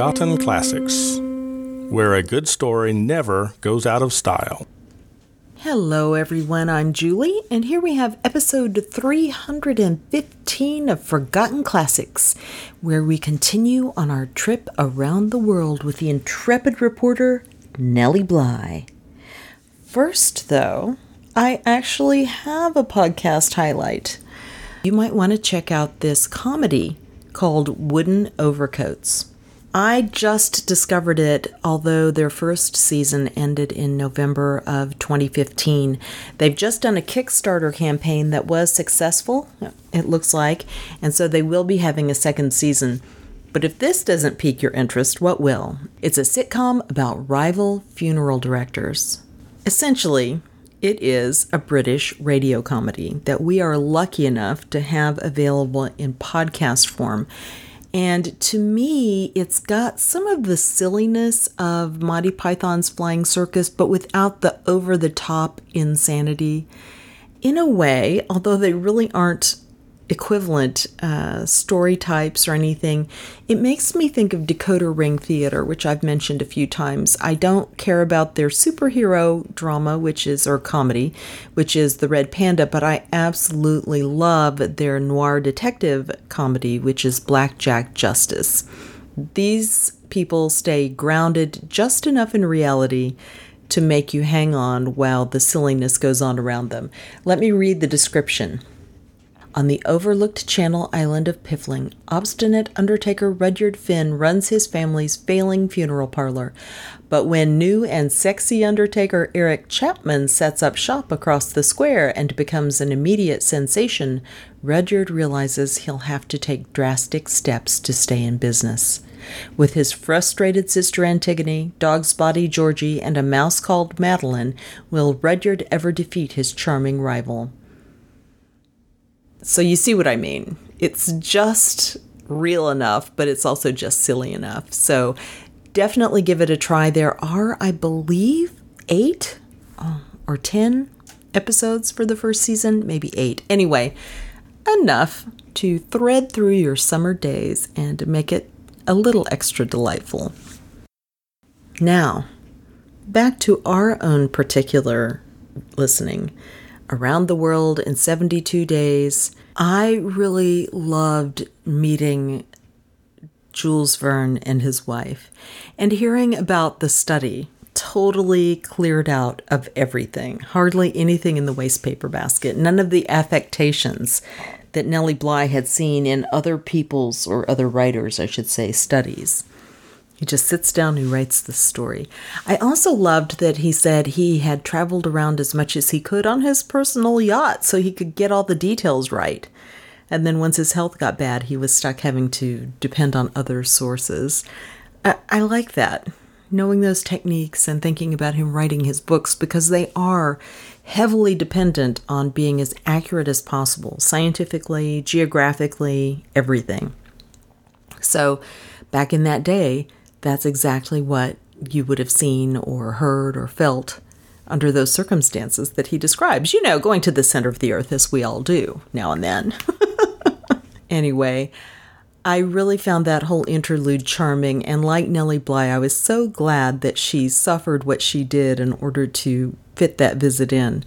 Forgotten Classics, where a good story never goes out of style. Hello, everyone. I'm Julie, and here we have episode 315 of Forgotten Classics, where we continue on our trip around the world with the intrepid reporter Nellie Bly. First, though, I actually have a podcast highlight. You might want to check out this comedy called Wooden Overcoats. I just discovered it, although their first season ended in November of 2015. They've just done a Kickstarter campaign that was successful, it looks like, and so they will be having a second season. But if this doesn't pique your interest, what will? It's a sitcom about rival funeral directors. Essentially, it is a British radio comedy that we are lucky enough to have available in podcast form. And to me, it's got some of the silliness of Monty Python's Flying Circus, but without the over the top insanity. In a way, although they really aren't equivalent uh, story types or anything, it makes me think of Decoder Ring Theater, which I've mentioned a few times. I don't care about their superhero drama, which is, or comedy, which is The Red Panda, but I absolutely love their noir detective comedy, which is Blackjack Justice. These people stay grounded just enough in reality to make you hang on while the silliness goes on around them. Let me read the description. On the overlooked Channel Island of Piffling, obstinate Undertaker Rudyard Finn runs his family's failing funeral parlor. But when new and sexy Undertaker Eric Chapman sets up shop across the square and becomes an immediate sensation, Rudyard realizes he'll have to take drastic steps to stay in business. With his frustrated sister Antigone, dog's body Georgie, and a mouse called Madeline, will Rudyard ever defeat his charming rival? So you see what I mean. It's just real enough, but it's also just silly enough. So definitely give it a try. There are, I believe, eight uh, or 10 episodes for the first season, maybe eight. Anyway, enough to thread through your summer days and make it a little extra delightful. Now, back to our own particular listening around the world in 72 days. I really loved meeting Jules Verne and his wife and hearing about the study totally cleared out of everything, hardly anything in the wastepaper basket, none of the affectations that Nellie Bly had seen in other people's or other writers, I should say, studies. He just sits down and writes the story. I also loved that he said he had traveled around as much as he could on his personal yacht so he could get all the details right. And then once his health got bad, he was stuck having to depend on other sources. I, I like that, knowing those techniques and thinking about him writing his books because they are heavily dependent on being as accurate as possible, scientifically, geographically, everything. So, back in that day, that's exactly what you would have seen or heard or felt under those circumstances that he describes. You know, going to the center of the earth as we all do now and then. anyway, I really found that whole interlude charming, and like Nellie Bly, I was so glad that she suffered what she did in order to fit that visit in.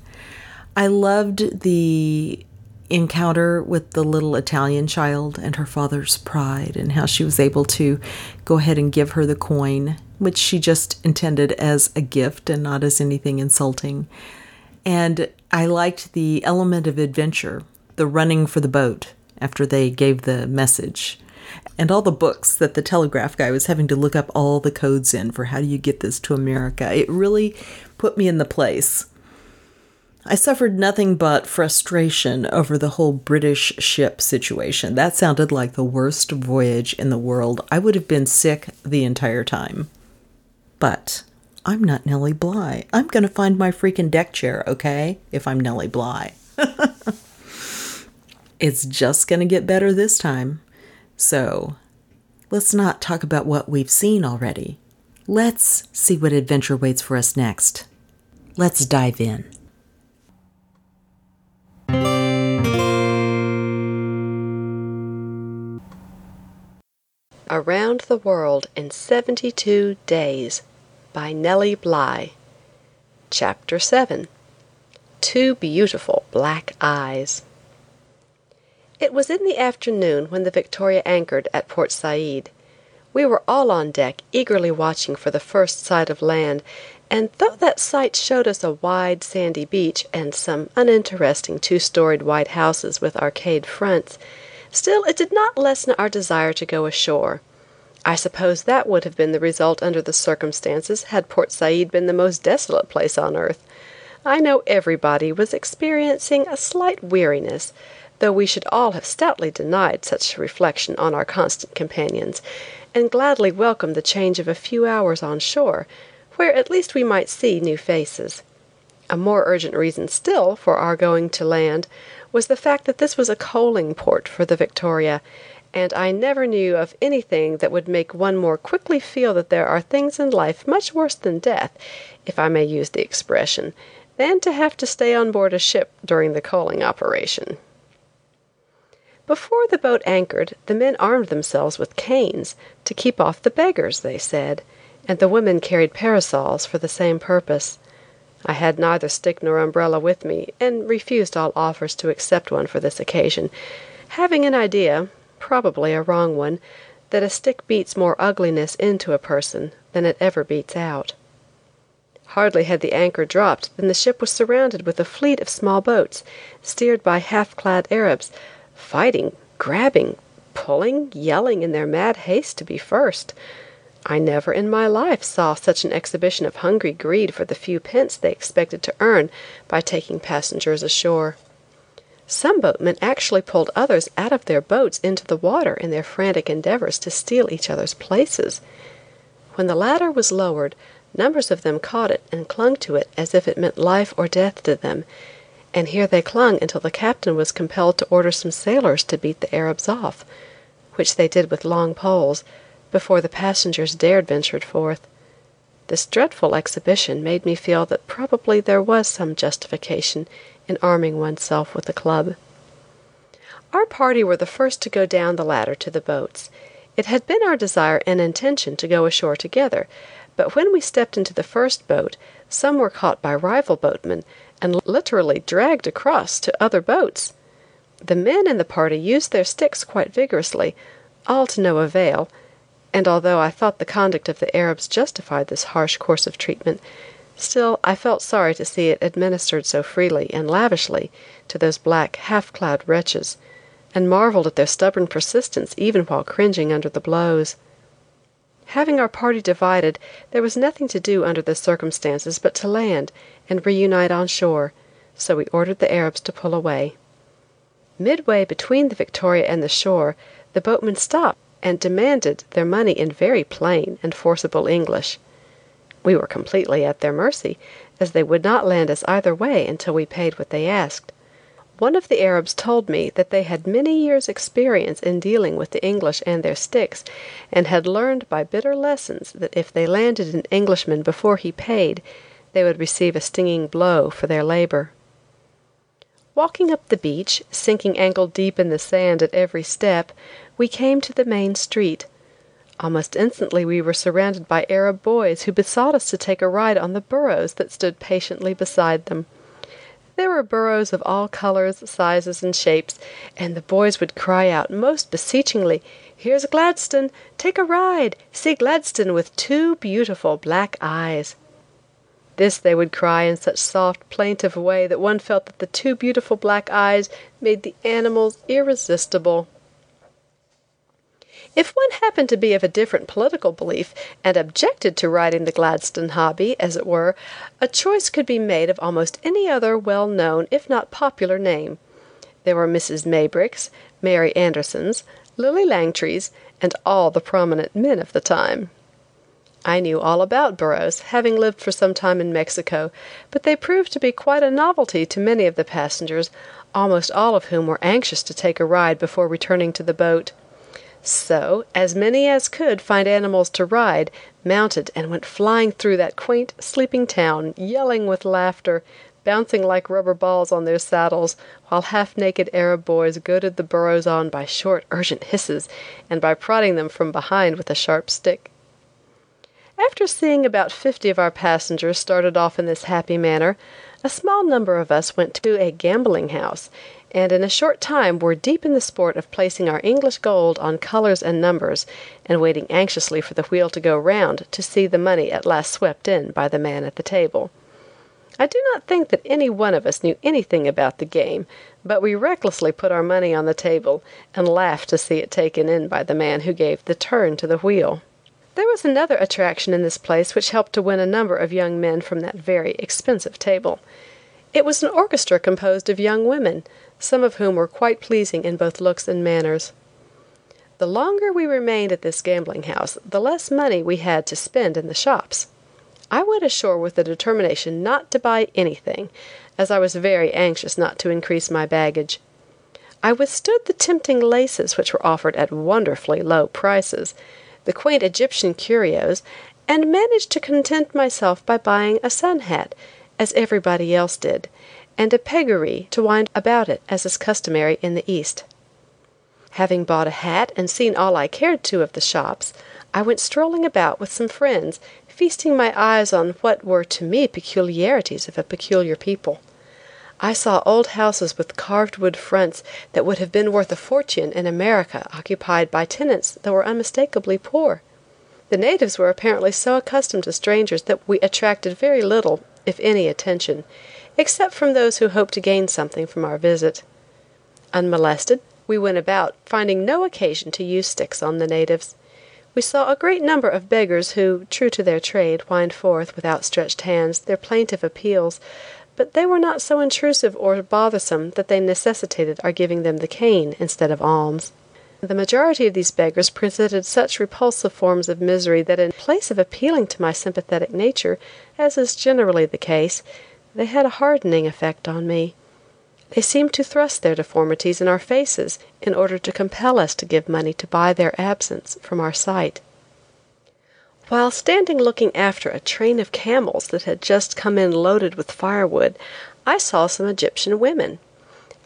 I loved the encounter with the little Italian child and her father's pride, and how she was able to go ahead and give her the coin, which she just intended as a gift and not as anything insulting. And I liked the element of adventure, the running for the boat after they gave the message. And all the books that the telegraph guy was having to look up all the codes in for how do you get this to America. It really put me in the place I suffered nothing but frustration over the whole British ship situation. That sounded like the worst voyage in the world. I would have been sick the entire time. But I'm not Nellie Bly. I'm going to find my freaking deck chair, okay? If I'm Nellie Bly. it's just going to get better this time. So let's not talk about what we've seen already. Let's see what adventure waits for us next. Let's dive in. AROUND THE WORLD IN SEVENTY TWO DAYS by Nellie Bly. Chapter VII Two Beautiful Black Eyes. It was in the afternoon when the Victoria anchored at Port Said. We were all on deck eagerly watching for the first sight of land, and though that sight showed us a wide, sandy beach and some uninteresting two storied white houses with arcade fronts, still it did not lessen our desire to go ashore. I suppose that would have been the result under the circumstances had Port Said been the most desolate place on earth. I know everybody was experiencing a slight weariness, though we should all have stoutly denied such reflection on our constant companions, and gladly welcomed the change of a few hours on shore, where at least we might see new faces. A more urgent reason still for our going to land was the fact that this was a coaling port for the Victoria, and I never knew of anything that would make one more quickly feel that there are things in life much worse than death, if I may use the expression, than to have to stay on board a ship during the coaling operation. Before the boat anchored the men armed themselves with canes, to keep off the beggars, they said, and the women carried parasols for the same purpose. I had neither stick nor umbrella with me, and refused all offers to accept one for this occasion, having an idea, probably a wrong one, that a stick beats more ugliness into a person than it ever beats out. Hardly had the anchor dropped than the ship was surrounded with a fleet of small boats, steered by half clad Arabs, fighting, grabbing, pulling, yelling in their mad haste to be first. I never in my life saw such an exhibition of hungry greed for the few pence they expected to earn by taking passengers ashore. Some boatmen actually pulled others out of their boats into the water in their frantic endeavors to steal each other's places. When the ladder was lowered, numbers of them caught it and clung to it as if it meant life or death to them, and here they clung until the captain was compelled to order some sailors to beat the Arabs off, which they did with long poles before the passengers dared venture forth. This dreadful exhibition made me feel that probably there was some justification in arming oneself with a club. Our party were the first to go down the ladder to the boats. It had been our desire and intention to go ashore together, but when we stepped into the first boat some were caught by rival boatmen and literally dragged across to other boats. The men in the party used their sticks quite vigorously, all to no avail and although I thought the conduct of the Arabs justified this harsh course of treatment, still I felt sorry to see it administered so freely and lavishly to those black, half clad wretches, and marveled at their stubborn persistence even while cringing under the blows. Having our party divided, there was nothing to do under the circumstances but to land and reunite on shore, so we ordered the Arabs to pull away. Midway between the Victoria and the shore, the boatmen stopped and demanded their money in very plain and forcible English. We were completely at their mercy, as they would not land us either way until we paid what they asked. One of the Arabs told me that they had many years' experience in dealing with the English and their sticks, and had learned by bitter lessons that if they landed an Englishman before he paid, they would receive a stinging blow for their labor. Walking up the beach, sinking ankle deep in the sand at every step, we came to the main street. Almost instantly we were surrounded by Arab boys who besought us to take a ride on the burros that stood patiently beside them. There were burros of all colors, sizes and shapes, and the boys would cry out most beseechingly, "Here's Gladstone! Take a ride! See Gladstone with two beautiful black eyes!" This they would cry in such soft, plaintive way that one felt that the two beautiful black eyes made the animals irresistible. If one happened to be of a different political belief and objected to riding the Gladstone hobby, as it were, a choice could be made of almost any other well known, if not popular name. There were Mrs. Maybricks, Mary Andersons, Lily Langtrys, and all the prominent men of the time. I knew all about burros, having lived for some time in Mexico, but they proved to be quite a novelty to many of the passengers, almost all of whom were anxious to take a ride before returning to the boat. So as many as could find animals to ride, mounted and went flying through that quaint, sleeping town, yelling with laughter, bouncing like rubber balls on their saddles, while half naked Arab boys goaded the burros on by short, urgent hisses and by prodding them from behind with a sharp stick. After seeing about fifty of our passengers started off in this happy manner, a small number of us went to a gambling house, and in a short time were deep in the sport of placing our English gold on colors and numbers, and waiting anxiously for the wheel to go round to see the money at last swept in by the man at the table. I do not think that any one of us knew anything about the game, but we recklessly put our money on the table, and laughed to see it taken in by the man who gave the turn to the wheel. There was another attraction in this place which helped to win a number of young men from that very expensive table. It was an orchestra composed of young women, some of whom were quite pleasing in both looks and manners. The longer we remained at this gambling house the less money we had to spend in the shops. I went ashore with the determination not to buy anything, as I was very anxious not to increase my baggage. I withstood the tempting laces which were offered at wonderfully low prices the quaint Egyptian curios, and managed to content myself by buying a sun hat, as everybody else did, and a puggaree to wind about it as is customary in the East. Having bought a hat and seen all I cared to of the shops, I went strolling about with some friends, feasting my eyes on what were to me peculiarities of a peculiar people. I saw old houses with carved wood fronts that would have been worth a fortune in America occupied by tenants that were unmistakably poor. The natives were apparently so accustomed to strangers that we attracted very little, if any attention, except from those who hoped to gain something from our visit. Unmolested, we went about, finding no occasion to use sticks on the natives. We saw a great number of beggars who, true to their trade, whined forth, with outstretched hands, their plaintive appeals, but they were not so intrusive or bothersome that they necessitated our giving them the cane instead of alms. The majority of these beggars presented such repulsive forms of misery that in place of appealing to my sympathetic nature, as is generally the case, they had a hardening effect on me. They seemed to thrust their deformities in our faces in order to compel us to give money to buy their absence from our sight. While standing looking after a train of camels that had just come in loaded with firewood, I saw some Egyptian women.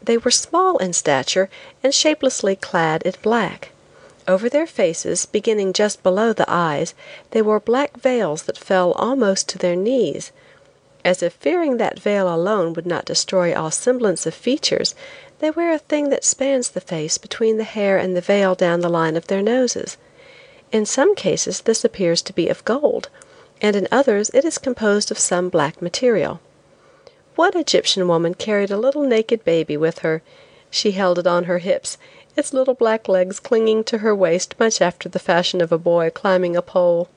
They were small in stature and shapelessly clad in black. Over their faces, beginning just below the eyes, they wore black veils that fell almost to their knees. As if fearing that veil alone would not destroy all semblance of features, they wear a thing that spans the face between the hair and the veil down the line of their noses. In some cases this appears to be of gold, and in others it is composed of some black material. One Egyptian woman carried a little naked baby with her. She held it on her hips, its little black legs clinging to her waist much after the fashion of a boy climbing a pole.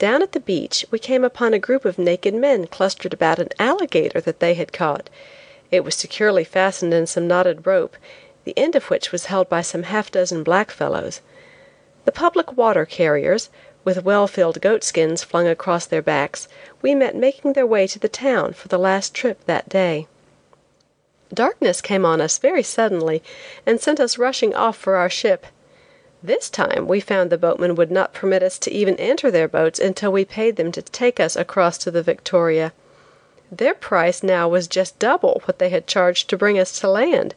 Down at the beach we came upon a group of naked men clustered about an alligator that they had caught. It was securely fastened in some knotted rope, the end of which was held by some half dozen black fellows. The public water carriers, with well filled goat skins flung across their backs, we met making their way to the town for the last trip that day. Darkness came on us very suddenly and sent us rushing off for our ship. This time we found the boatmen would not permit us to even enter their boats until we paid them to take us across to the Victoria. Their price now was just double what they had charged to bring us to land.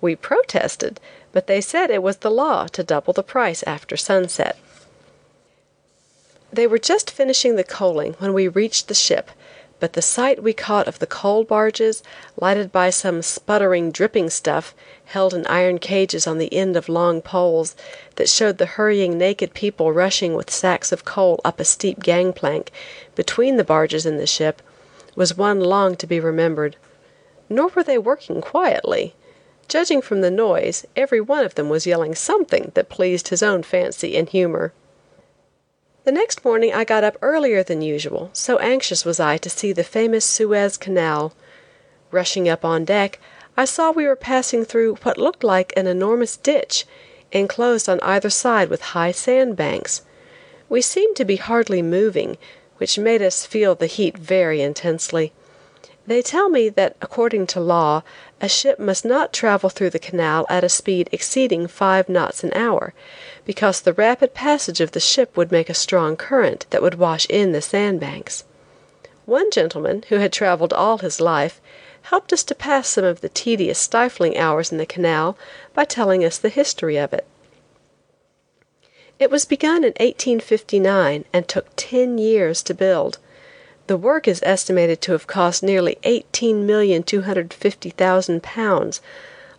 We protested, but they said it was the law to double the price after sunset. They were just finishing the coaling when we reached the ship, but the sight we caught of the coal barges, lighted by some sputtering, dripping stuff, held in iron cages on the end of long poles, that showed the hurrying naked people rushing with sacks of coal up a steep gangplank, between the barges and the ship, was one long to be remembered. Nor were they working quietly. Judging from the noise, every one of them was yelling something that pleased his own fancy and humor. The next morning I got up earlier than usual, so anxious was I to see the famous Suez Canal. Rushing up on deck, I saw we were passing through what looked like an enormous ditch, enclosed on either side with high sand banks. We seemed to be hardly moving, which made us feel the heat very intensely. They tell me that according to law a ship must not travel through the canal at a speed exceeding five knots an hour, because the rapid passage of the ship would make a strong current that would wash in the sand banks. One gentleman, who had traveled all his life, helped us to pass some of the tedious, stifling hours in the canal by telling us the history of it. It was begun in 1859 and took ten years to build. The work is estimated to have cost nearly £18,250,000,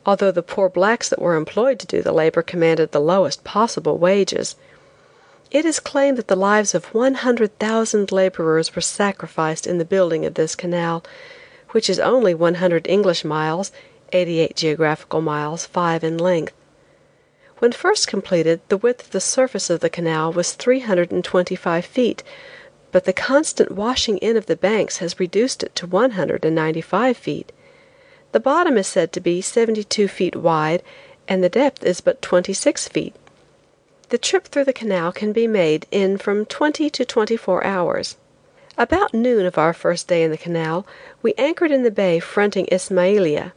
although the poor blacks that were employed to do the labor commanded the lowest possible wages. It is claimed that the lives of 100,000 laborers were sacrificed in the building of this canal, which is only 100 English miles, 88 geographical miles, 5 in length. When first completed, the width of the surface of the canal was 325 feet, but the constant washing in of the banks has reduced it to 195 feet. The bottom is said to be 72 feet wide, and the depth is but 26 feet. The trip through the canal can be made in from twenty to twenty four hours. About noon of our first day in the canal we anchored in the bay fronting Ismailia.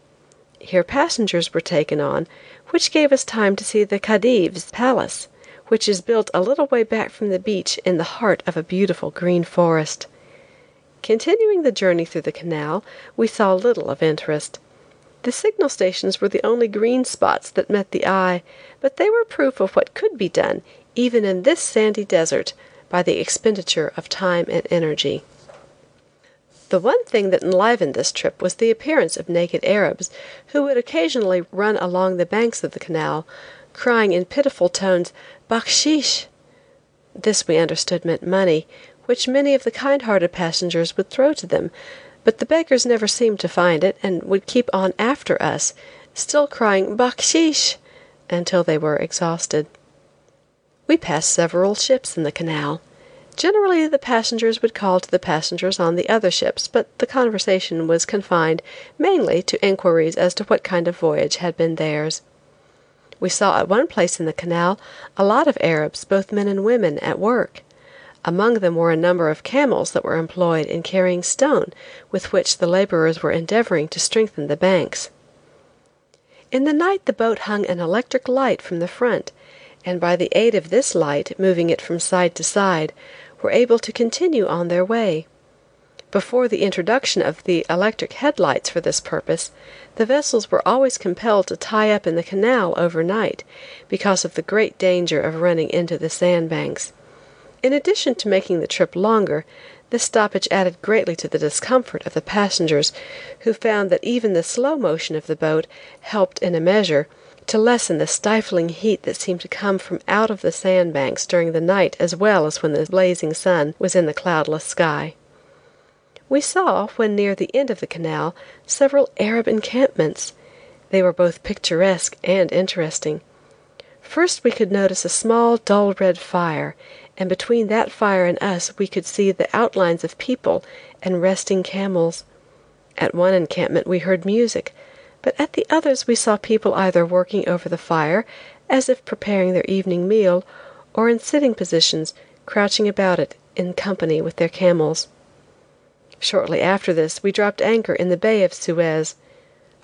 Here passengers were taken on, which gave us time to see the Khedive's palace, which is built a little way back from the beach in the heart of a beautiful green forest. Continuing the journey through the canal, we saw little of interest. The signal stations were the only green spots that met the eye, but they were proof of what could be done, even in this sandy desert, by the expenditure of time and energy. The one thing that enlivened this trip was the appearance of naked Arabs, who would occasionally run along the banks of the canal, crying in pitiful tones, "Backsheesh." This we understood meant money, which many of the kind hearted passengers would throw to them. But the beggars never seemed to find it, and would keep on after us, still crying "Backsheesh" until they were exhausted. We passed several ships in the canal. Generally the passengers would call to the passengers on the other ships, but the conversation was confined mainly to inquiries as to what kind of voyage had been theirs. We saw at one place in the canal a lot of Arabs, both men and women, at work. Among them were a number of camels that were employed in carrying stone with which the laborers were endeavoring to strengthen the banks. In the night the boat hung an electric light from the front, and by the aid of this light, moving it from side to side, were able to continue on their way. Before the introduction of the electric headlights for this purpose, the vessels were always compelled to tie up in the canal overnight, because of the great danger of running into the sandbanks. In addition to making the trip longer, this stoppage added greatly to the discomfort of the passengers, who found that even the slow motion of the boat helped in a measure to lessen the stifling heat that seemed to come from out of the sandbanks during the night as well as when the blazing sun was in the cloudless sky. We saw, when near the end of the canal, several Arab encampments. They were both picturesque and interesting. First we could notice a small dull red fire, and between that fire and us we could see the outlines of people and resting camels. At one encampment we heard music, but at the others we saw people either working over the fire, as if preparing their evening meal, or in sitting positions, crouching about it in company with their camels. Shortly after this we dropped anchor in the Bay of Suez.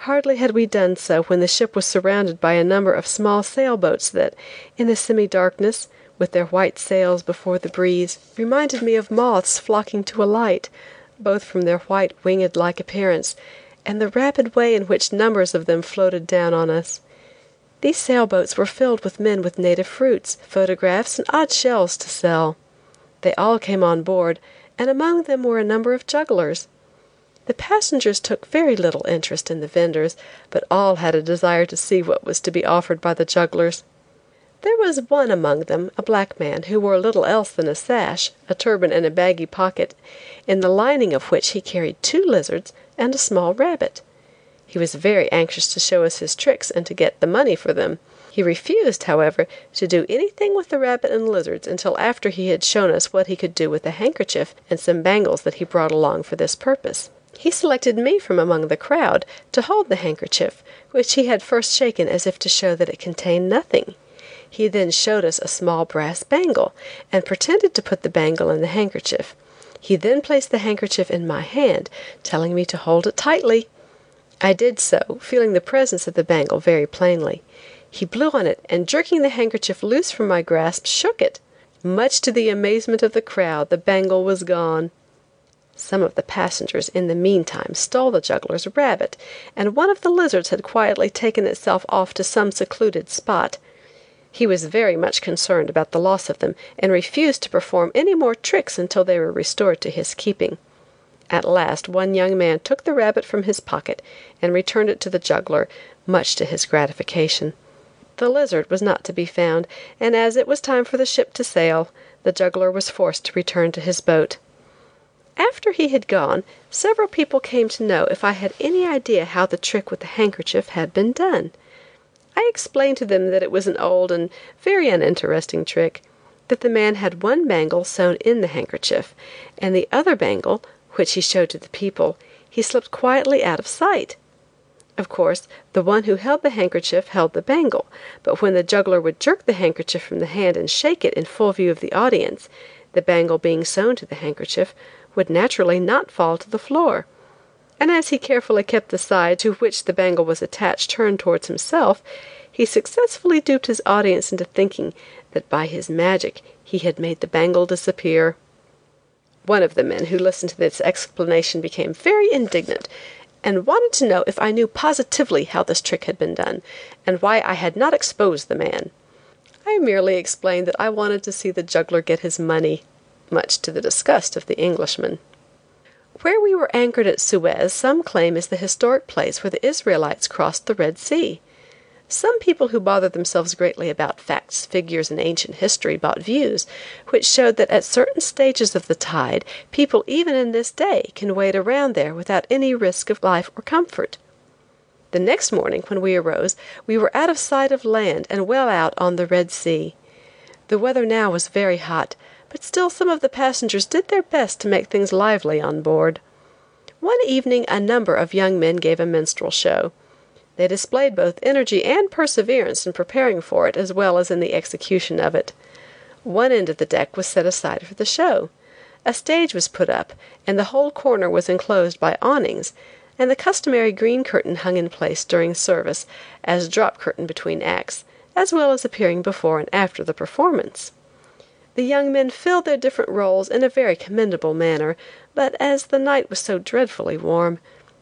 Hardly had we done so when the ship was surrounded by a number of small sailboats that, in the semi darkness, with their white sails before the breeze, reminded me of moths flocking to a light, both from their white winged like appearance, and the rapid way in which numbers of them floated down on us. These sailboats were filled with men with native fruits, photographs, and odd shells to sell. They all came on board, and among them were a number of jugglers. The passengers took very little interest in the vendors, but all had a desire to see what was to be offered by the jugglers. There was one among them, a black man, who wore little else than a sash, a turban and a baggy pocket, in the lining of which he carried two lizards and a small rabbit. He was very anxious to show us his tricks and to get the money for them. He refused, however, to do anything with the rabbit and lizards until after he had shown us what he could do with a handkerchief and some bangles that he brought along for this purpose. He selected me from among the crowd to hold the handkerchief, which he had first shaken as if to show that it contained nothing. He then showed us a small brass bangle, and pretended to put the bangle in the handkerchief. He then placed the handkerchief in my hand, telling me to hold it tightly. I did so, feeling the presence of the bangle very plainly. He blew on it, and jerking the handkerchief loose from my grasp, shook it. Much to the amazement of the crowd, the bangle was gone. Some of the passengers in the meantime stole the juggler's rabbit, and one of the lizards had quietly taken itself off to some secluded spot. He was very much concerned about the loss of them, and refused to perform any more tricks until they were restored to his keeping. At last one young man took the rabbit from his pocket and returned it to the juggler, much to his gratification. The lizard was not to be found, and as it was time for the ship to sail, the juggler was forced to return to his boat. After he had gone, several people came to know if I had any idea how the trick with the handkerchief had been done. I explained to them that it was an old and very uninteresting trick; that the man had one bangle sewn in the handkerchief, and the other bangle, which he showed to the people, he slipped quietly out of sight. Of course, the one who held the handkerchief held the bangle, but when the juggler would jerk the handkerchief from the hand and shake it in full view of the audience, the bangle being sewn to the handkerchief would naturally not fall to the floor. And as he carefully kept the side to which the bangle was attached turned towards himself, he successfully duped his audience into thinking that by his magic he had made the bangle disappear. One of the men who listened to this explanation became very indignant, and wanted to know if I knew positively how this trick had been done, and why I had not exposed the man. I merely explained that I wanted to see the juggler get his money much to the disgust of the Englishmen. Where we were anchored at Suez some claim is the historic place where the Israelites crossed the Red Sea. Some people who bother themselves greatly about facts, figures and ancient history bought views, which showed that at certain stages of the tide people even in this day can wade around there without any risk of life or comfort. The next morning when we arose we were out of sight of land and well out on the Red Sea. The weather now was very hot but still some of the passengers did their best to make things lively on board. One evening a number of young men gave a minstrel show. They displayed both energy and perseverance in preparing for it as well as in the execution of it. One end of the deck was set aside for the show. A stage was put up, and the whole corner was enclosed by awnings, and the customary green curtain hung in place during service, as drop curtain between acts, as well as appearing before and after the performance. The young men filled their different roles in a very commendable manner, but as the night was so dreadfully warm,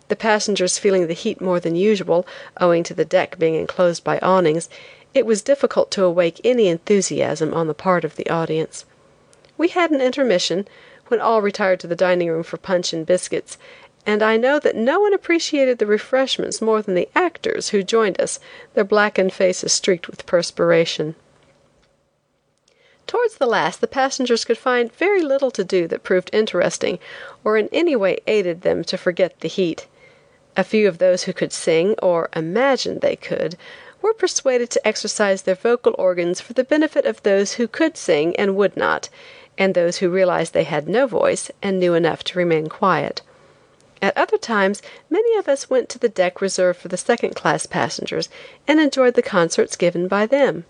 the passengers feeling the heat more than usual, owing to the deck being enclosed by awnings, it was difficult to awake any enthusiasm on the part of the audience. We had an intermission, when all retired to the dining room for punch and biscuits, and I know that no one appreciated the refreshments more than the actors who joined us, their blackened faces streaked with perspiration. Towards the last the passengers could find very little to do that proved interesting, or in any way aided them to forget the heat. A few of those who could sing, or imagined they could, were persuaded to exercise their vocal organs for the benefit of those who could sing and would not, and those who realized they had no voice and knew enough to remain quiet. At other times many of us went to the deck reserved for the second class passengers and enjoyed the concerts given by them.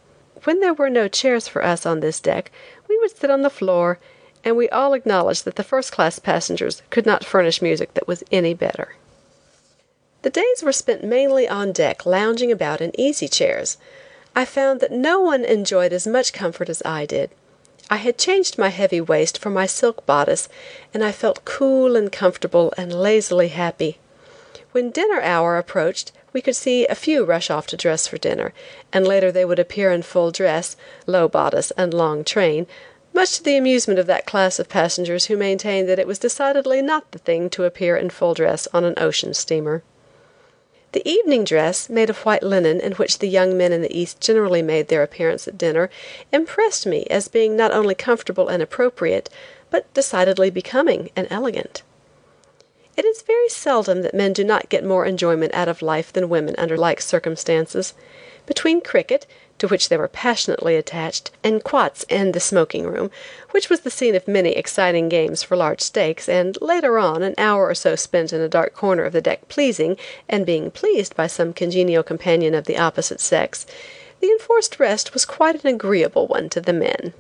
When there were no chairs for us on this deck, we would sit on the floor, and we all acknowledged that the first class passengers could not furnish music that was any better. The days were spent mainly on deck lounging about in easy chairs. I found that no one enjoyed as much comfort as I did. I had changed my heavy waist for my silk bodice, and I felt cool and comfortable and lazily happy. When dinner hour approached we could see a few rush off to dress for dinner, and later they would appear in full dress, low bodice and long train, much to the amusement of that class of passengers who maintained that it was decidedly not the thing to appear in full dress on an ocean steamer. The evening dress, made of white linen, in which the young men in the East generally made their appearance at dinner, impressed me as being not only comfortable and appropriate, but decidedly becoming and elegant. It is very seldom that men do not get more enjoyment out of life than women under like circumstances. Between cricket, to which they were passionately attached, and quoits and the smoking room, which was the scene of many exciting games for large stakes, and later on an hour or so spent in a dark corner of the deck pleasing, and being pleased by some congenial companion of the opposite sex, the enforced rest was quite an agreeable one to the men.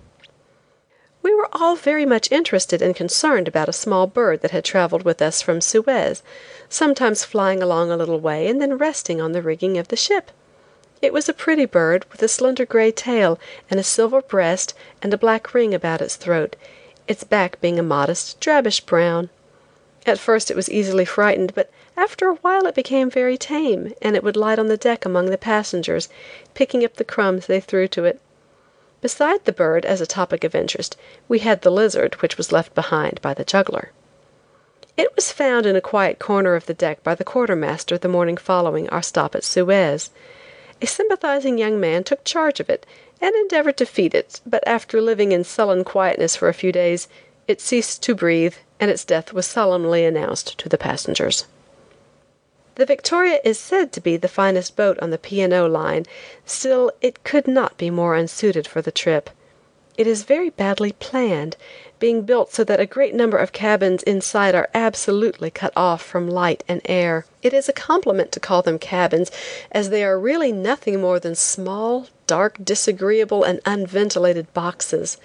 We were all very much interested and concerned about a small bird that had traveled with us from Suez, sometimes flying along a little way and then resting on the rigging of the ship. It was a pretty bird, with a slender gray tail and a silver breast and a black ring about its throat, its back being a modest drabbish brown. At first it was easily frightened, but after a while it became very tame, and it would light on the deck among the passengers, picking up the crumbs they threw to it. Beside the bird, as a topic of interest, we had the lizard which was left behind by the juggler. It was found in a quiet corner of the deck by the quartermaster the morning following our stop at Suez. A sympathizing young man took charge of it and endeavored to feed it, but after living in sullen quietness for a few days, it ceased to breathe and its death was solemnly announced to the passengers. The Victoria is said to be the finest boat on the P. and O. line, still it could not be more unsuited for the trip. It is very badly planned, being built so that a great number of cabins inside are absolutely cut off from light and air. It is a compliment to call them cabins, as they are really nothing more than small, dark, disagreeable and unventilated boxes.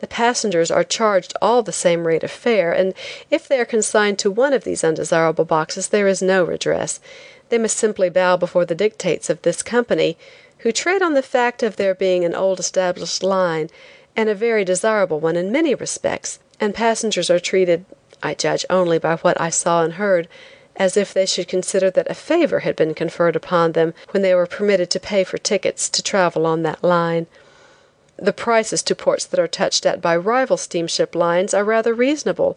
The passengers are charged all the same rate of fare, and if they are consigned to one of these undesirable boxes there is no redress. They must simply bow before the dictates of this company, who trade on the fact of their being an old established line and a very desirable one in many respects, and passengers are treated, I judge only by what I saw and heard, as if they should consider that a favor had been conferred upon them when they were permitted to pay for tickets to travel on that line. The prices to ports that are touched at by rival steamship lines are rather reasonable,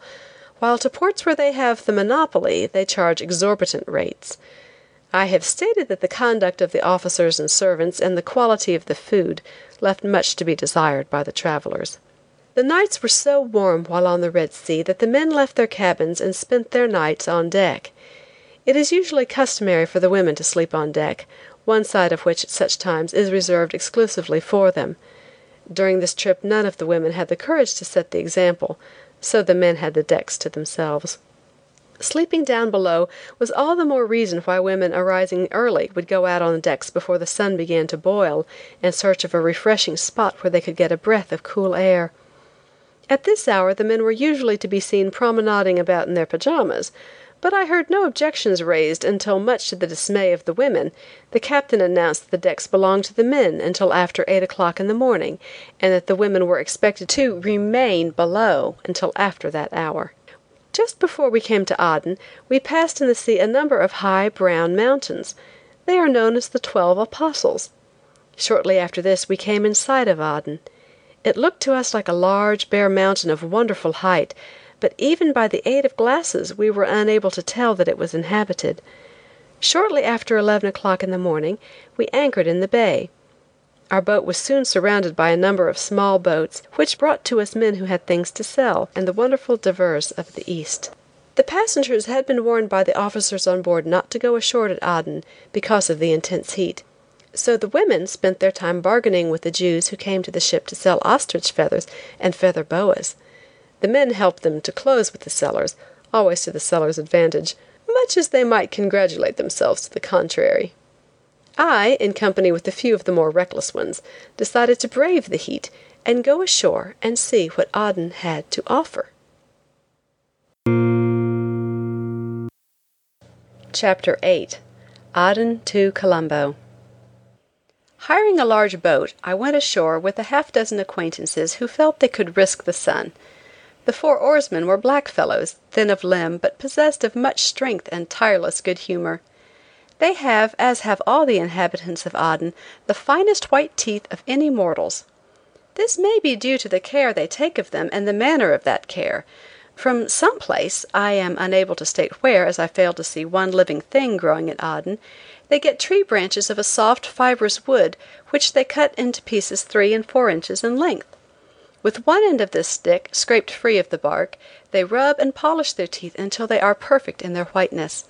while to ports where they have the monopoly they charge exorbitant rates. I have stated that the conduct of the officers and servants and the quality of the food left much to be desired by the travelers. The nights were so warm while on the Red Sea that the men left their cabins and spent their nights on deck. It is usually customary for the women to sleep on deck, one side of which at such times is reserved exclusively for them. During this trip none of the women had the courage to set the example, so the men had the decks to themselves. Sleeping down below was all the more reason why women arising early would go out on the decks before the sun began to boil, in search of a refreshing spot where they could get a breath of cool air. At this hour the men were usually to be seen promenading about in their pajamas, but I heard no objections raised until much to the dismay of the women, the captain announced that the decks belonged to the men until after eight o'clock in the morning, and that the women were expected to remain below until after that hour. Just before we came to Aden we passed in the sea a number of high, brown mountains. They are known as the Twelve Apostles. Shortly after this we came in sight of Aden. It looked to us like a large, bare mountain of wonderful height, but even by the aid of glasses we were unable to tell that it was inhabited. Shortly after eleven o'clock in the morning we anchored in the bay. Our boat was soon surrounded by a number of small boats, which brought to us men who had things to sell, and the wonderful divers of the East. The passengers had been warned by the officers on board not to go ashore at Aden, because of the intense heat. So the women spent their time bargaining with the Jews who came to the ship to sell ostrich feathers and feather boas. The men helped them to close with the sellers, always to the sellers' advantage, much as they might congratulate themselves to the contrary. I, in company with a few of the more reckless ones, decided to brave the heat and go ashore and see what Aden had to offer. Chapter 8 Aden to Colombo Hiring a large boat, I went ashore with a half dozen acquaintances who felt they could risk the sun. The four oarsmen were black fellows, thin of limb, but possessed of much strength and tireless good humor. They have, as have all the inhabitants of Aden, the finest white teeth of any mortals. This may be due to the care they take of them and the manner of that care. From some place, I am unable to state where, as I failed to see one living thing growing at Aden, they get tree branches of a soft, fibrous wood, which they cut into pieces three and four inches in length. With one end of this stick, scraped free of the bark, they rub and polish their teeth until they are perfect in their whiteness.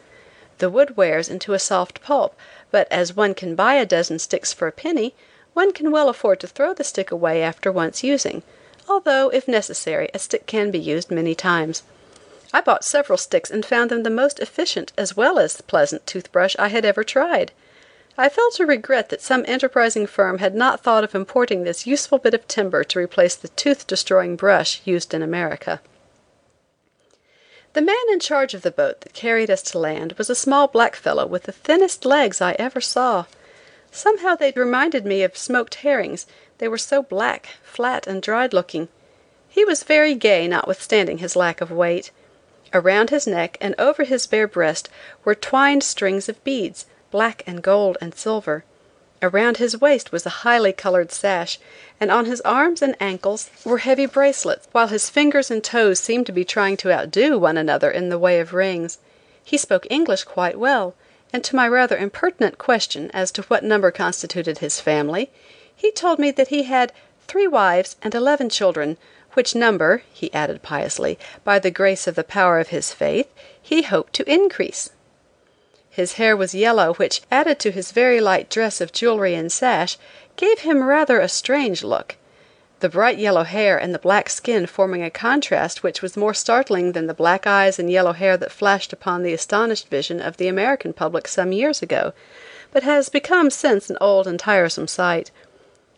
The wood wears into a soft pulp, but as one can buy a dozen sticks for a penny, one can well afford to throw the stick away after once using, although, if necessary, a stick can be used many times. I bought several sticks and found them the most efficient as well as pleasant toothbrush I had ever tried. I felt a regret that some enterprising firm had not thought of importing this useful bit of timber to replace the tooth destroying brush used in America. The man in charge of the boat that carried us to land was a small black fellow with the thinnest legs I ever saw. Somehow they reminded me of smoked herrings, they were so black, flat and dried looking. He was very gay notwithstanding his lack of weight. Around his neck and over his bare breast were twined strings of beads, black and gold and silver. Around his waist was a highly colored sash, and on his arms and ankles were heavy bracelets, while his fingers and toes seemed to be trying to outdo one another in the way of rings. He spoke English quite well, and to my rather impertinent question as to what number constituted his family, he told me that he had three wives and eleven children, which number, he added piously, by the grace of the power of his faith, he hoped to increase. His hair was yellow, which, added to his very light dress of jewelry and sash, gave him rather a strange look. The bright yellow hair and the black skin forming a contrast which was more startling than the black eyes and yellow hair that flashed upon the astonished vision of the American public some years ago, but has become since an old and tiresome sight.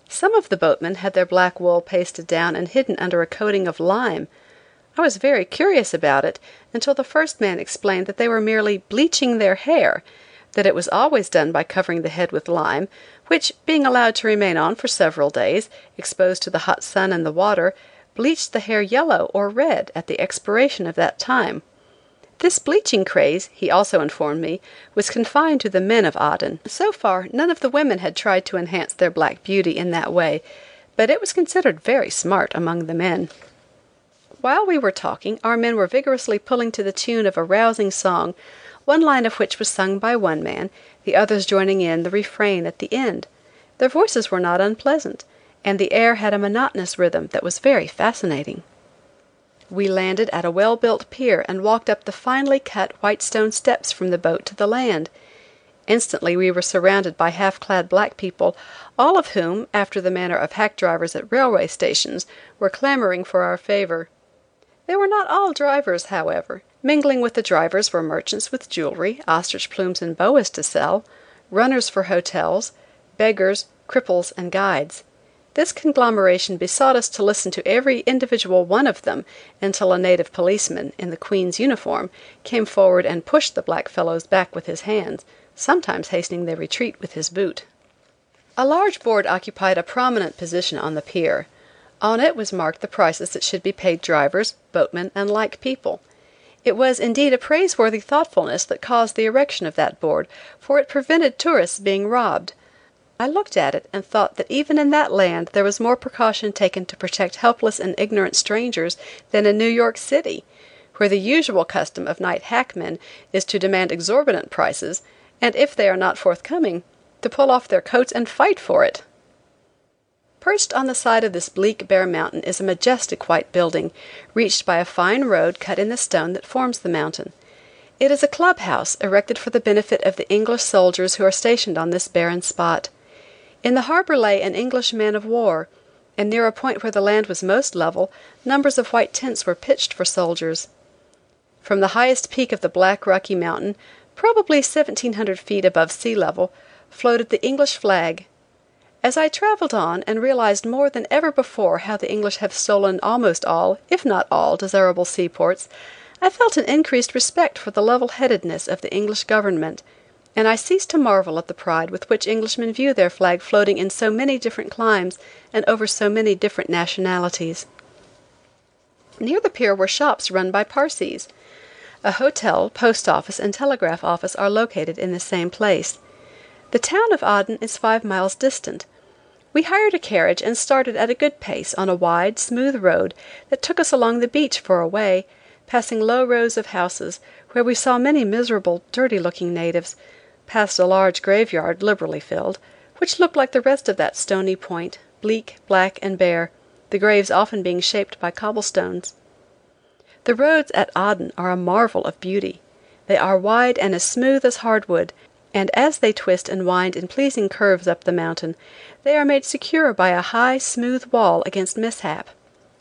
Some of the boatmen had their black wool pasted down and hidden under a coating of lime. I was very curious about it until the first man explained that they were merely bleaching their hair; that it was always done by covering the head with lime, which, being allowed to remain on for several days, exposed to the hot sun and the water, bleached the hair yellow or red at the expiration of that time. This bleaching craze, he also informed me, was confined to the men of Aden. So far none of the women had tried to enhance their black beauty in that way, but it was considered very smart among the men. While we were talking our men were vigorously pulling to the tune of a rousing song, one line of which was sung by one man, the others joining in the refrain at the end. Their voices were not unpleasant, and the air had a monotonous rhythm that was very fascinating. We landed at a well built pier and walked up the finely cut white stone steps from the boat to the land. Instantly we were surrounded by half clad black people, all of whom, after the manner of hack drivers at railway stations, were clamoring for our favor. They were not all drivers, however. Mingling with the drivers were merchants with jewelry, ostrich plumes and boas to sell, runners for hotels, beggars, cripples and guides. This conglomeration besought us to listen to every individual one of them until a native policeman, in the Queen's uniform, came forward and pushed the black fellows back with his hands, sometimes hastening their retreat with his boot. A large board occupied a prominent position on the pier. On it was marked the prices that should be paid drivers, boatmen and like people. It was indeed a praiseworthy thoughtfulness that caused the erection of that board, for it prevented tourists being robbed. I looked at it and thought that even in that land there was more precaution taken to protect helpless and ignorant strangers than in New York City, where the usual custom of night hackmen is to demand exorbitant prices, and if they are not forthcoming, to pull off their coats and fight for it. Perched on the side of this bleak, bare mountain is a majestic white building, reached by a fine road cut in the stone that forms the mountain. It is a club house erected for the benefit of the English soldiers who are stationed on this barren spot. In the harbor lay an English man of war, and near a point where the land was most level, numbers of white tents were pitched for soldiers. From the highest peak of the black rocky mountain, probably 1700 feet above sea level, floated the English flag. As I traveled on and realized more than ever before how the English have stolen almost all, if not all, desirable seaports, I felt an increased respect for the level headedness of the English government and I ceased to marvel at the pride with which Englishmen view their flag floating in so many different climes and over so many different nationalities. Near the pier were shops run by Parsees. A hotel, post office and telegraph office are located in the same place. The town of Aden is five miles distant. We hired a carriage and started at a good pace on a wide, smooth road that took us along the beach for a way, passing low rows of houses, where we saw many miserable, dirty looking natives, past a large graveyard liberally filled, which looked like the rest of that stony point, bleak, black and bare, the graves often being shaped by cobblestones. The roads at Aden are a marvel of beauty. They are wide and as smooth as hardwood, and as they twist and wind in pleasing curves up the mountain, they are made secure by a high, smooth wall against mishap.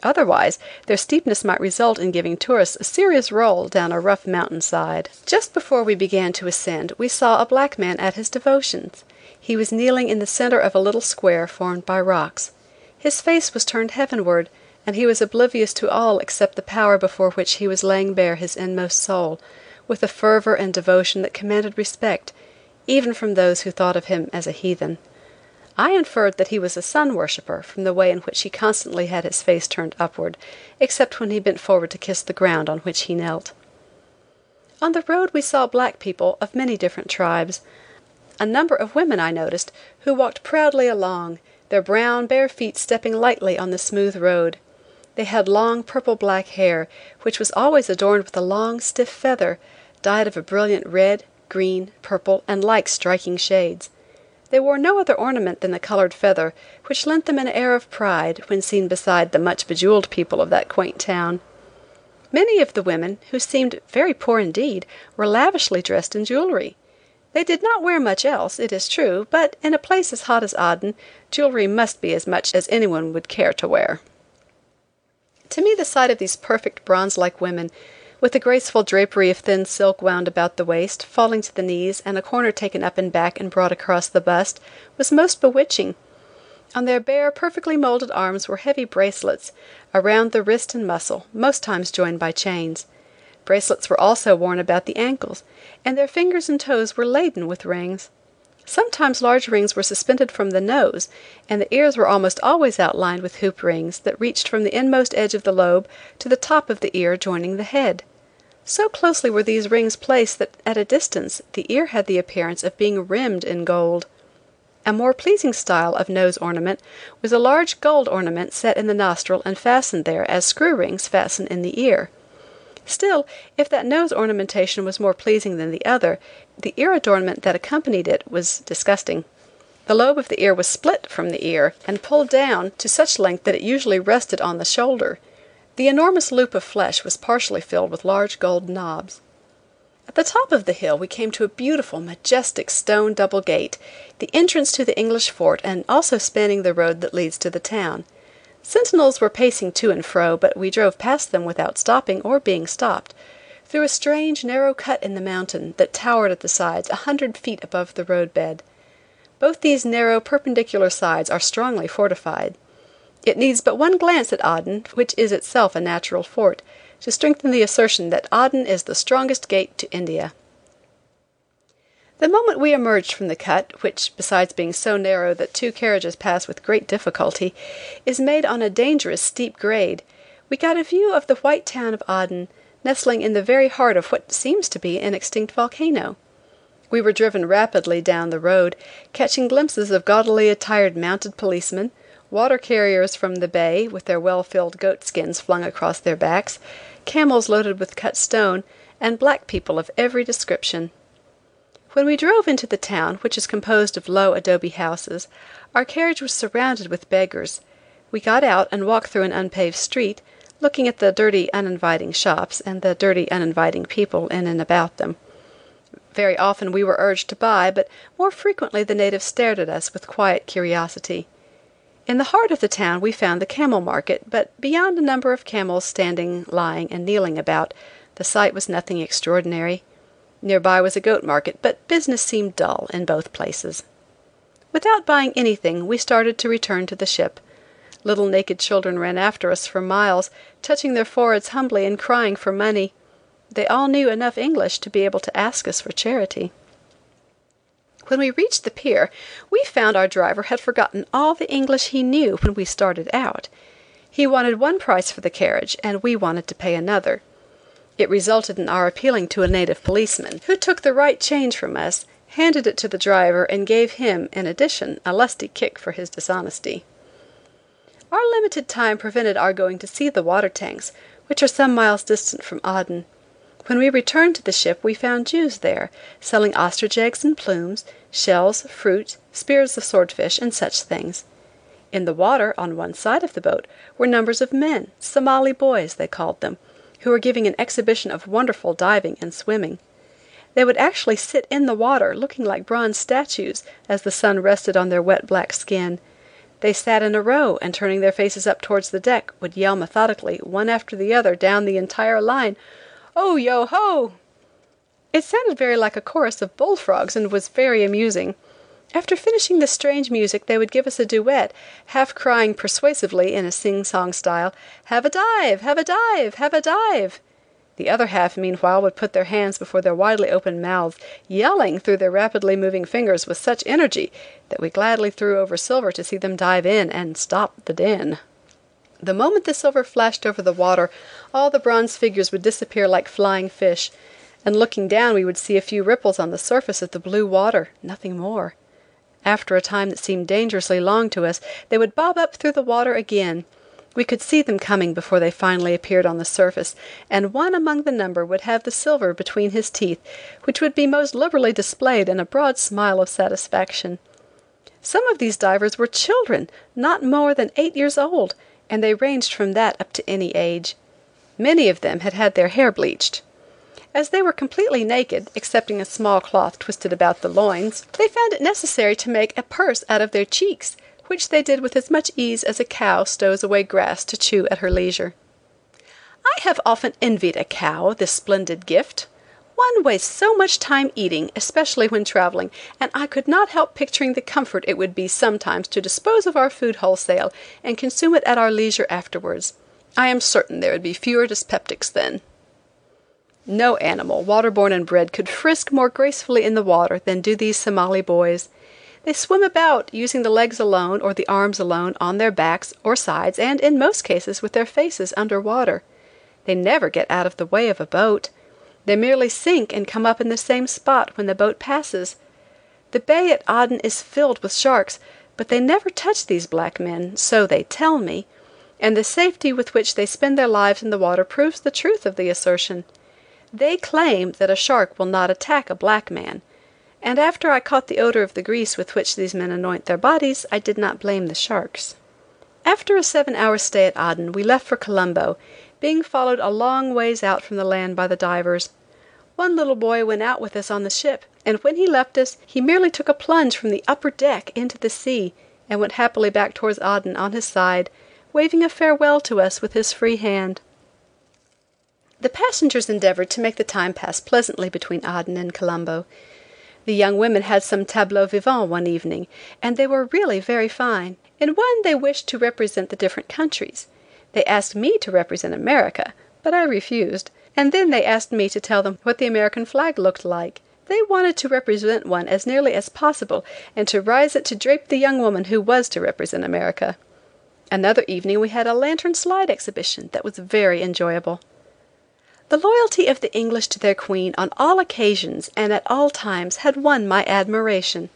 Otherwise, their steepness might result in giving tourists a serious roll down a rough mountain side. Just before we began to ascend we saw a black man at his devotions. He was kneeling in the center of a little square formed by rocks. His face was turned heavenward, and he was oblivious to all except the power before which he was laying bare his inmost soul, with a fervor and devotion that commanded respect, even from those who thought of him as a heathen. I inferred that he was a sun worshipper from the way in which he constantly had his face turned upward, except when he bent forward to kiss the ground on which he knelt. On the road we saw black people of many different tribes. A number of women I noticed, who walked proudly along, their brown, bare feet stepping lightly on the smooth road. They had long purple black hair, which was always adorned with a long, stiff feather, dyed of a brilliant red, green, purple and like striking shades. They wore no other ornament than the colored feather, which lent them an air of pride when seen beside the much bejeweled people of that quaint town. Many of the women, who seemed very poor indeed, were lavishly dressed in jewelry. They did not wear much else, it is true, but in a place as hot as Aden, jewelry must be as much as anyone would care to wear. To me the sight of these perfect bronze like women, with a graceful drapery of thin silk wound about the waist, falling to the knees, and a corner taken up and back and brought across the bust, was most bewitching. On their bare, perfectly molded arms were heavy bracelets, around the wrist and muscle, most times joined by chains. Bracelets were also worn about the ankles, and their fingers and toes were laden with rings. Sometimes large rings were suspended from the nose, and the ears were almost always outlined with hoop rings that reached from the inmost edge of the lobe to the top of the ear joining the head. So closely were these rings placed that at a distance the ear had the appearance of being rimmed in gold. A more pleasing style of nose ornament was a large gold ornament set in the nostril and fastened there as screw rings fasten in the ear. Still, if that nose ornamentation was more pleasing than the other, the ear adornment that accompanied it was disgusting. The lobe of the ear was split from the ear and pulled down to such length that it usually rested on the shoulder. The enormous loop of flesh was partially filled with large gold knobs. At the top of the hill we came to a beautiful, majestic stone double gate, the entrance to the English fort and also spanning the road that leads to the town. Sentinels were pacing to and fro, but we drove past them without stopping or being stopped, through a strange, narrow cut in the mountain that towered at the sides a hundred feet above the road bed. Both these narrow, perpendicular sides are strongly fortified. It needs but one glance at Aden, which is itself a natural fort, to strengthen the assertion that Aden is the strongest gate to India. The moment we emerged from the cut, which, besides being so narrow that two carriages pass with great difficulty, is made on a dangerous steep grade, we got a view of the white town of Aden, nestling in the very heart of what seems to be an extinct volcano. We were driven rapidly down the road, catching glimpses of gaudily attired mounted policemen, water carriers from the bay with their well filled goat skins flung across their backs, camels loaded with cut stone, and black people of every description. When we drove into the town, which is composed of low adobe houses, our carriage was surrounded with beggars. We got out and walked through an unpaved street, looking at the dirty, uninviting shops and the dirty, uninviting people in and about them. Very often we were urged to buy, but more frequently the natives stared at us with quiet curiosity. In the heart of the town we found the camel market, but beyond a number of camels standing, lying and kneeling about, the sight was nothing extraordinary. Near by was a goat market, but business seemed dull in both places. Without buying anything we started to return to the ship. Little naked children ran after us for miles, touching their foreheads humbly and crying for money. They all knew enough English to be able to ask us for charity. When we reached the pier we found our driver had forgotten all the English he knew when we started out. He wanted one price for the carriage and we wanted to pay another. It resulted in our appealing to a native policeman, who took the right change from us, handed it to the driver and gave him, in addition, a lusty kick for his dishonesty. Our limited time prevented our going to see the water tanks, which are some miles distant from Aden. When we returned to the ship we found Jews there, selling ostrich eggs and plumes, shells, fruit, spears of swordfish, and such things. In the water, on one side of the boat, were numbers of men, Somali boys, they called them who were giving an exhibition of wonderful diving and swimming. They would actually sit in the water, looking like bronze statues, as the sun rested on their wet black skin. They sat in a row and turning their faces up towards the deck would yell methodically, one after the other down the entire line, "Oh, yo ho!" It sounded very like a chorus of bullfrogs and was very amusing. After finishing the strange music they would give us a duet, half crying persuasively in a sing song style, "Have a dive! Have a dive! Have a dive!" The other half meanwhile would put their hands before their widely opened mouths, yelling through their rapidly moving fingers with such energy that we gladly threw over silver to see them dive in and stop the din. The moment the silver flashed over the water all the bronze figures would disappear like flying fish. and looking down we would see a few ripples on the surface of the blue water, nothing more. After a time that seemed dangerously long to us, they would bob up through the water again. We could see them coming before they finally appeared on the surface, and one among the number would have the silver between his teeth, which would be most liberally displayed in a broad smile of satisfaction. Some of these divers were children, not more than eight years old, and they ranged from that up to any age. Many of them had had their hair bleached. As they were completely naked, excepting a small cloth twisted about the loins, they found it necessary to make a purse out of their cheeks, which they did with as much ease as a cow stows away grass to chew at her leisure. I have often envied a cow this splendid gift. One wastes so much time eating, especially when traveling, and I could not help picturing the comfort it would be sometimes to dispose of our food wholesale and consume it at our leisure afterwards. I am certain there would be fewer dyspeptics then. No animal, water born and bred, could frisk more gracefully in the water than do these Somali boys. They swim about, using the legs alone or the arms alone, on their backs or sides, and in most cases with their faces under water. They never get out of the way of a boat. They merely sink and come up in the same spot when the boat passes. The bay at Aden is filled with sharks, but they never touch these black men, so they tell me, and the safety with which they spend their lives in the water proves the truth of the assertion. They claim that a shark will not attack a black man, and after I caught the odor of the grease with which these men anoint their bodies, I did not blame the sharks. After a seven hours' stay at Aden we left for Colombo, being followed a long ways out from the land by the divers. One little boy went out with us on the ship, and when he left us he merely took a plunge from the upper deck into the sea, and went happily back towards Aden on his side, waving a farewell to us with his free hand. The passengers endeavored to make the time pass pleasantly between Aden and Colombo. The young women had some tableaux vivants one evening, and they were really very fine. In one they wished to represent the different countries. They asked me to represent America, but I refused, and then they asked me to tell them what the American flag looked like. They wanted to represent one as nearly as possible, and to rise it to drape the young woman who was to represent America. Another evening we had a lantern slide exhibition that was very enjoyable. The loyalty of the English to their Queen on all occasions and at all times had won my admiration.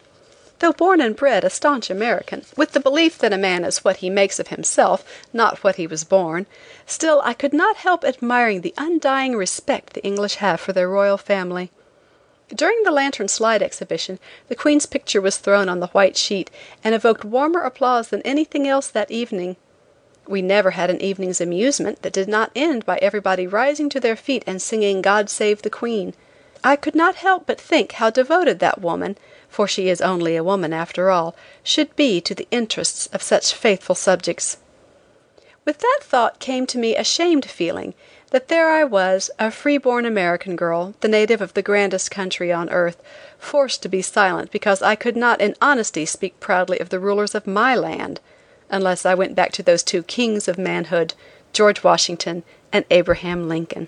Though born and bred a staunch American, with the belief that a man is what he makes of himself, not what he was born, still I could not help admiring the undying respect the English have for their royal family. During the lantern slide exhibition the Queen's picture was thrown on the white sheet and evoked warmer applause than anything else that evening. We never had an evening's amusement that did not end by everybody rising to their feet and singing God Save the Queen. I could not help but think how devoted that woman, for she is only a woman after all, should be to the interests of such faithful subjects. With that thought came to me a shamed feeling that there I was, a free born American girl, the native of the grandest country on earth, forced to be silent because I could not in honesty speak proudly of the rulers of my land unless I went back to those two kings of manhood, George Washington and Abraham Lincoln.